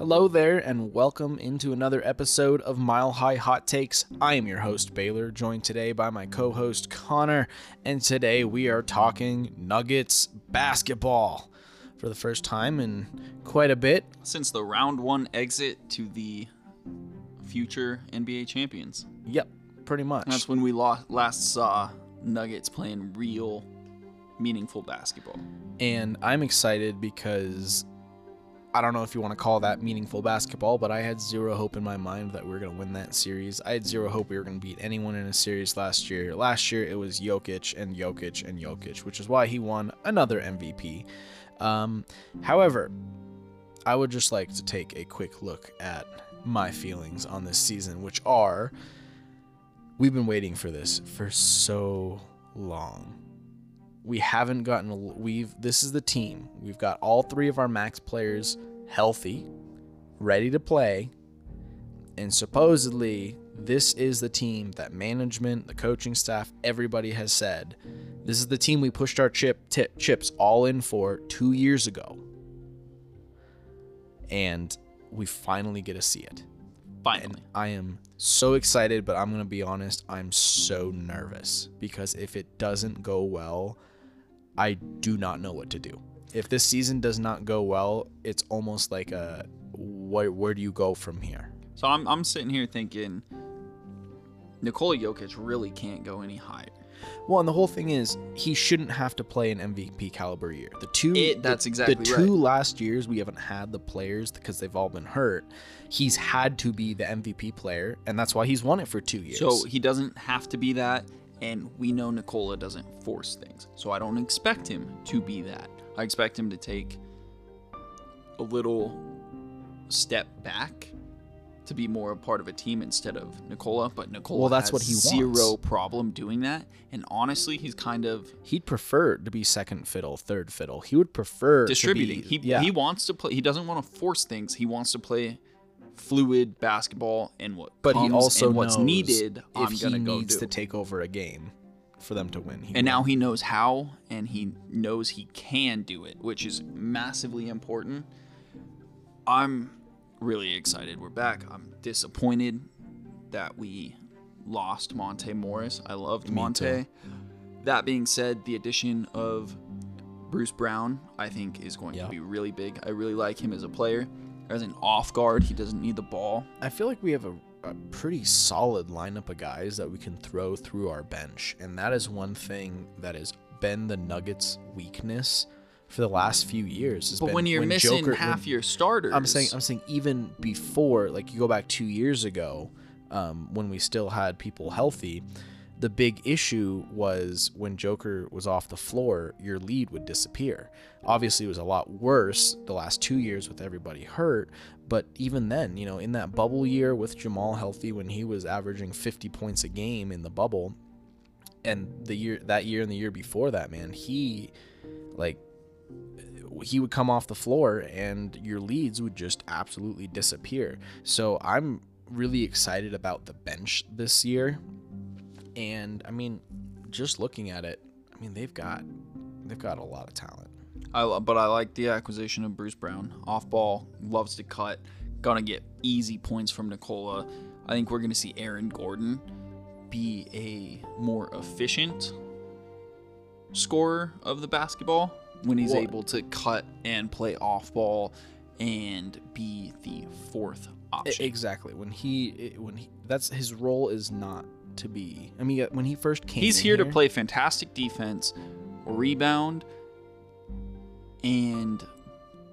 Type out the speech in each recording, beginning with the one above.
Hello there, and welcome into another episode of Mile High Hot Takes. I am your host, Baylor, joined today by my co host, Connor, and today we are talking Nuggets basketball for the first time in quite a bit. Since the round one exit to the future NBA champions. Yep, pretty much. That's when we last saw Nuggets playing real, meaningful basketball. And I'm excited because I don't know if you want to call that meaningful basketball, but I had zero hope in my mind that we were going to win that series. I had zero hope we were going to beat anyone in a series last year. Last year it was Jokic and Jokic and Jokic, which is why he won another MVP. Um, however, I would just like to take a quick look at my feelings on this season, which are we've been waiting for this for so long we haven't gotten we've this is the team. We've got all three of our max players healthy ready to play and supposedly this is the team that management the coaching staff everybody has said this is the team we pushed our chip t- chips all in for two years ago. And we finally get to see it. Finally. and I am so excited, but I'm going to be honest, I'm so nervous. Because if it doesn't go well, I do not know what to do. If this season does not go well, it's almost like a where, where do you go from here? So I'm, I'm sitting here thinking Nikola Jokic really can't go any higher. Well, and the whole thing is he shouldn't have to play an MVP caliber year. The two It- that's the- exactly the two right. last years we haven't had the players because they've all been hurt. He's had to be the MVP player, and that's why he's won it for two years. So he doesn't have to be that, and we know Nikola doesn't force things. So I don't expect him to be that. I expect him to take a little step back to be more a part of a team instead of Nikola, But Nikola Well, that's has what he zero wants. problem doing that. And honestly, he's kind of he'd prefer to be second fiddle, third fiddle. He would prefer distributing. To he yeah. he wants to play. He doesn't want to force things. He wants to play fluid basketball and what but he also what's knows needed. if I'm he gonna go needs do. to take over a game for them to win. He and now he knows how and he knows he can do it which is massively important i'm really excited we're back i'm disappointed that we lost monte morris i loved Me monte too. that being said the addition of bruce brown i think is going Yeah. to be really big i really like him as a player as an off guard he doesn't need the ball I feel like we have a, a pretty solid lineup of guys that we can throw through our bench, and that is one thing that has been the Nuggets' weakness for the last few years. but been when you're missing Joker- half when- your starters I'm saying I'm saying even before, like you go back two years ago, um, when we still had people healthy, the big issue was when Joker was off the floor, your lead would disappear. Obviously, it was a lot worse the last two years with everybody hurt, but even then, you know, in that bubble year with Jamal healthy, when he was averaging 50 points a game in the bubble, and the year that year and the year before that, man, he like he would come off the floor and your leads would just absolutely disappear. So I'm really excited about the bench this year. And I mean, just looking at it, I mean they've got they've got a lot of talent. I, but I like the acquisition of Bruce Brown. Off ball, loves to cut, gonna get easy points from Nikola. I think we're gonna see Aaron Gordon be a more efficient scorer of the basketball when he's Well- able to cut and play off ball and be the fourth option. Exactly. When he when he that's his role is not to be. I mean, when he first came, He's in here to play fantastic defense, rebound, and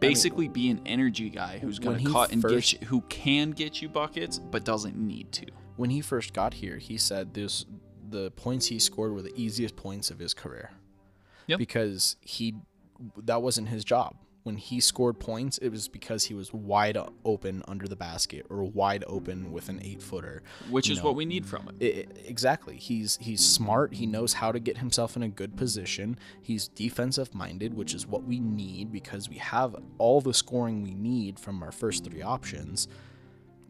basically be an energy guy who's going to cut and first- get you, who can get you buckets but doesn't need to. When he first got here, he said this the points he scored were the easiest points of his career. Yep. Because he that wasn't his job. When he scored points, it was because he was wide open under the basket or wide open with an eight footer. Which You is know, what we need from him. I- I- exactly. He's he's smart. He knows how to get himself in a good position. He's defensive minded, which is what we need because we have all the scoring we need from our first three options.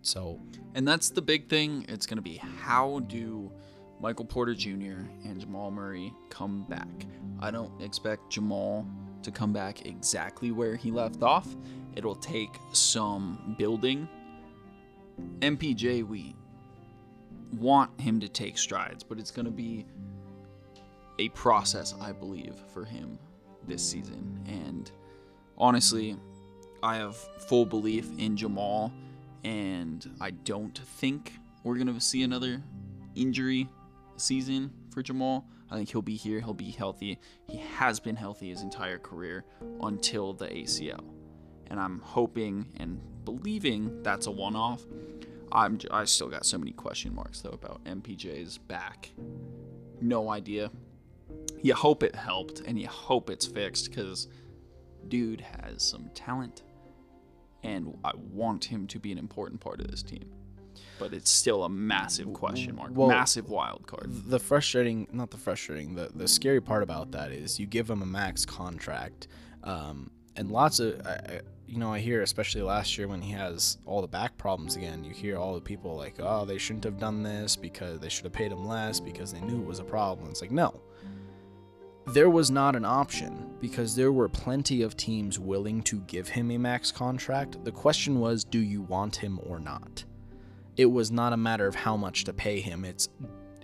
So And that's the big thing. It's going to be how do Michael Porter Jr. and Jamal Murray come back? I don't expect Jamal to come back exactly where he left off. It'll take some building. MPJ, we want him to take strides, but it's going to be a process, I believe, for him this season. And honestly, I have full belief in Jamal, and I don't think we're going to see another injury season for Jamal. I think he'll be here, he'll be healthy. He has been healthy his entire career until the ACL. And I'm hoping and believing that's a one off. I'm j- I still got so many question marks though about MPJ's back. No idea. You hope it helped and you hope it's fixed because dude has some talent and I want him to be an important part of this team. But it's still a massive question mark, Well, massive wild card. the frustrating not the frustrating the, the scary part about that is you give him a max contract um, and lots of I, you know i hear especially last year when he has all the back problems again you hear all the people like oh they shouldn't have done this because they should have paid him less because they knew it was a problem. It's like no. There was not an option because there were plenty of teams willing to give him a max contract. The question was do you want him or not it was not a matter of how much to pay him. It's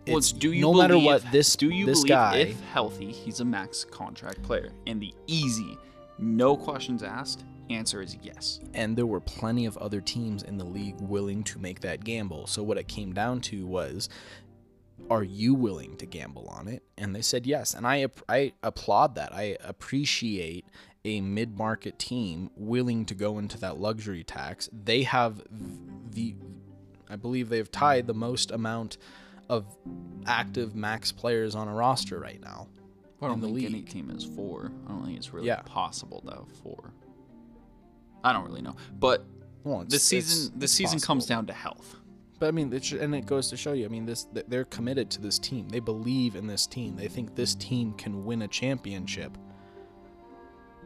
Well, it's do you no matter what this do you this believe guy if healthy he's a max contract player? And the easy no questions asked answer is yes. And there were plenty of other teams in the league willing to make that gamble. So what it came down to was are you willing to gamble on it? And they said yes. And i i applaud that. I appreciate a mid-market team willing to go into that luxury tax. They have the i believe they've tied the most amount of active max players on a roster right now I don't in the think any league. team is four. I don't think it's really Yeah. possible to have four. I don't really know, but well, the season the season possible. comes down to health. But I mean, it's, and it goes to show you. I mean, this they're committed to this team. They believe in this team. They think this team can win a championship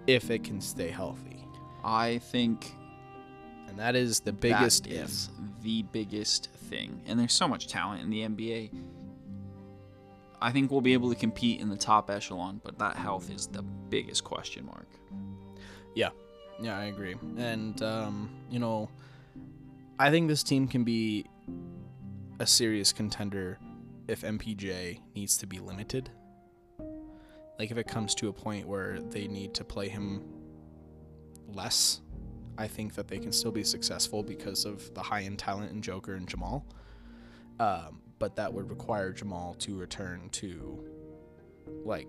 if it can stay healthy, I think and that is the biggest that if. the biggest thing. And there's so much talent in the NBA. I think we'll be able to compete in the top echelon, but that health is the biggest question mark. Yeah, yeah, I agree. And um, you know, I think this team can be a serious contender if MPJ needs to be limited. Like if it comes to a point where they need to play him less, I think that they can still be successful because of the high end talent in Joker and Jamal. Um, but that would require Jamal to return to like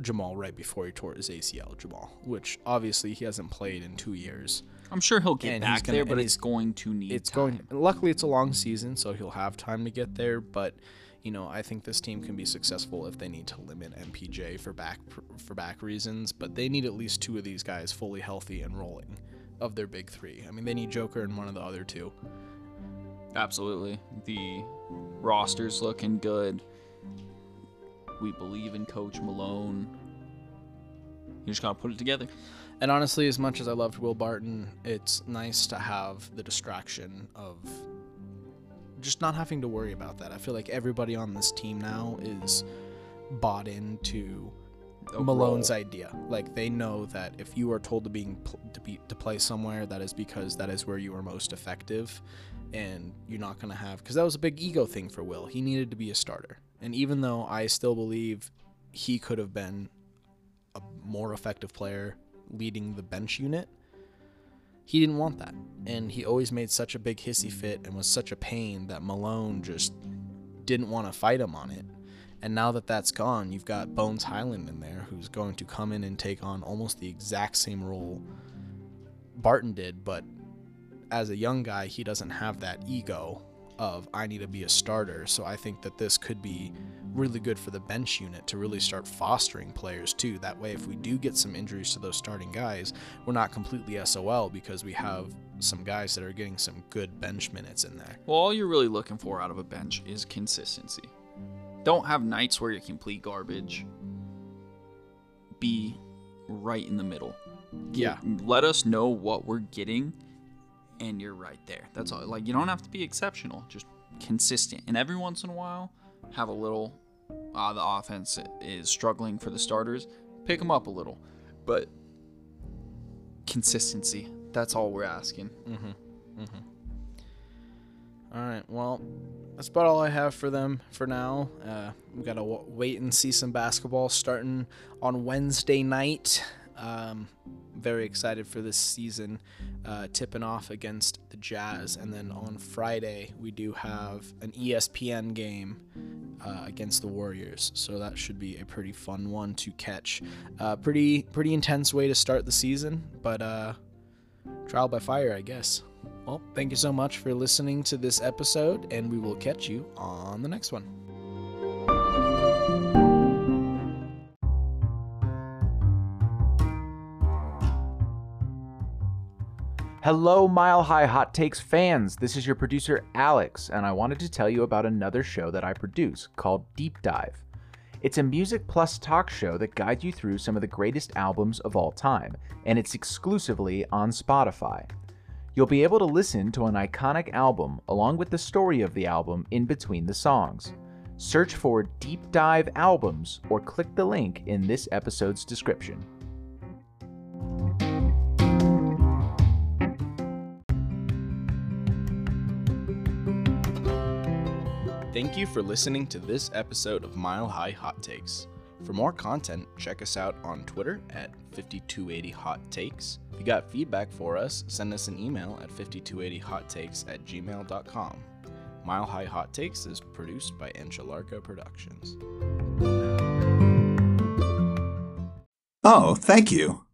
Jamal right before he tore his ACL, Jamal, which obviously he hasn't played in two years. I'm sure he'll get And back gonna- there, but it's going to need It's time. going. Luckily, it's a long season, so he'll have time to get there. But you know, I think this team can be successful if they need to limit MPJ for back for back reasons. But they need at least two of these guys fully healthy and rolling of their big three. I mean, they need Joker and one of the other two. Absolutely. The roster's looking good. We believe in Coach Malone. You just gotta put it together. And honestly, as much as I loved Will Barton, it's nice to have the distraction of just not having to worry about that. I feel like everybody on this team now is bought into A Malone's role. idea. Like they know that if you are told to being pl- to be to play somewhere, that is because that is where you are most effective, and you're not gonna have because that was a big ego thing for Will. He needed to be a starter, and even though I still believe he could have been a more effective player leading the bench unit, he didn't want that, and he always made such a big hissy fit and was such a pain that Malone just didn't want to fight him on it. And now that that's gone, you've got Bones Hyland in there who's going to come in and take on almost the exact same role Barton did, but as a young guy, he doesn't have that ego of I need to be a starter. So I think that this could be really good for the bench unit to really start fostering players too. That way, if we do get some injuries to those starting guys, we're not completely SOL because we have some guys that are getting some good bench minutes in there. Well, all you're really looking for out of a bench is consistency. Don't have nights where you're complete garbage. Be right in the middle. Yeah. Let us know what we're getting, and you're right there. That's all. Like you don't have to be exceptional, just consistent. And every once in a while, have a little. Uh, the offense is struggling for the starters. Pick them up a little. but consistency. That's all we're asking. Mm-hmm. Mm-hmm. All right. Well, that's about all I have for them for now. Uh, we gotta w- wait and see some basketball starting on Wednesday night. Um, very excited for this season, uh, tipping off against the Jazz, and then on Friday we do have an ESPN game uh, against the Warriors. So that should be a pretty fun one to catch. Uh, pretty pretty intense way to start the season, but uh, trial by fire, I guess. Well, thank you so much for listening to this episode, and we will catch you on the next one. Hello, Mile High Hot Takes fans. This is your producer, Alex, and I wanted to tell you about another show that I produce called Deep Dive. It's a music plus talk show that guides you through some of the greatest albums of all time, and it's exclusively on Spotify. You'll be able to listen to an iconic album along with the story of the album in between the songs. Search for Deep Dive Albums or click the link in this episode's description. Thank you for listening to this episode of Mile High Hot Takes. For more content, check us out on Twitter at 5280 Hot Takes. If you got feedback for us, send us an email at 5280hottakes at gmail.com. Mile High Hot Takes is produced by Enchilarga Productions. Oh, thank you.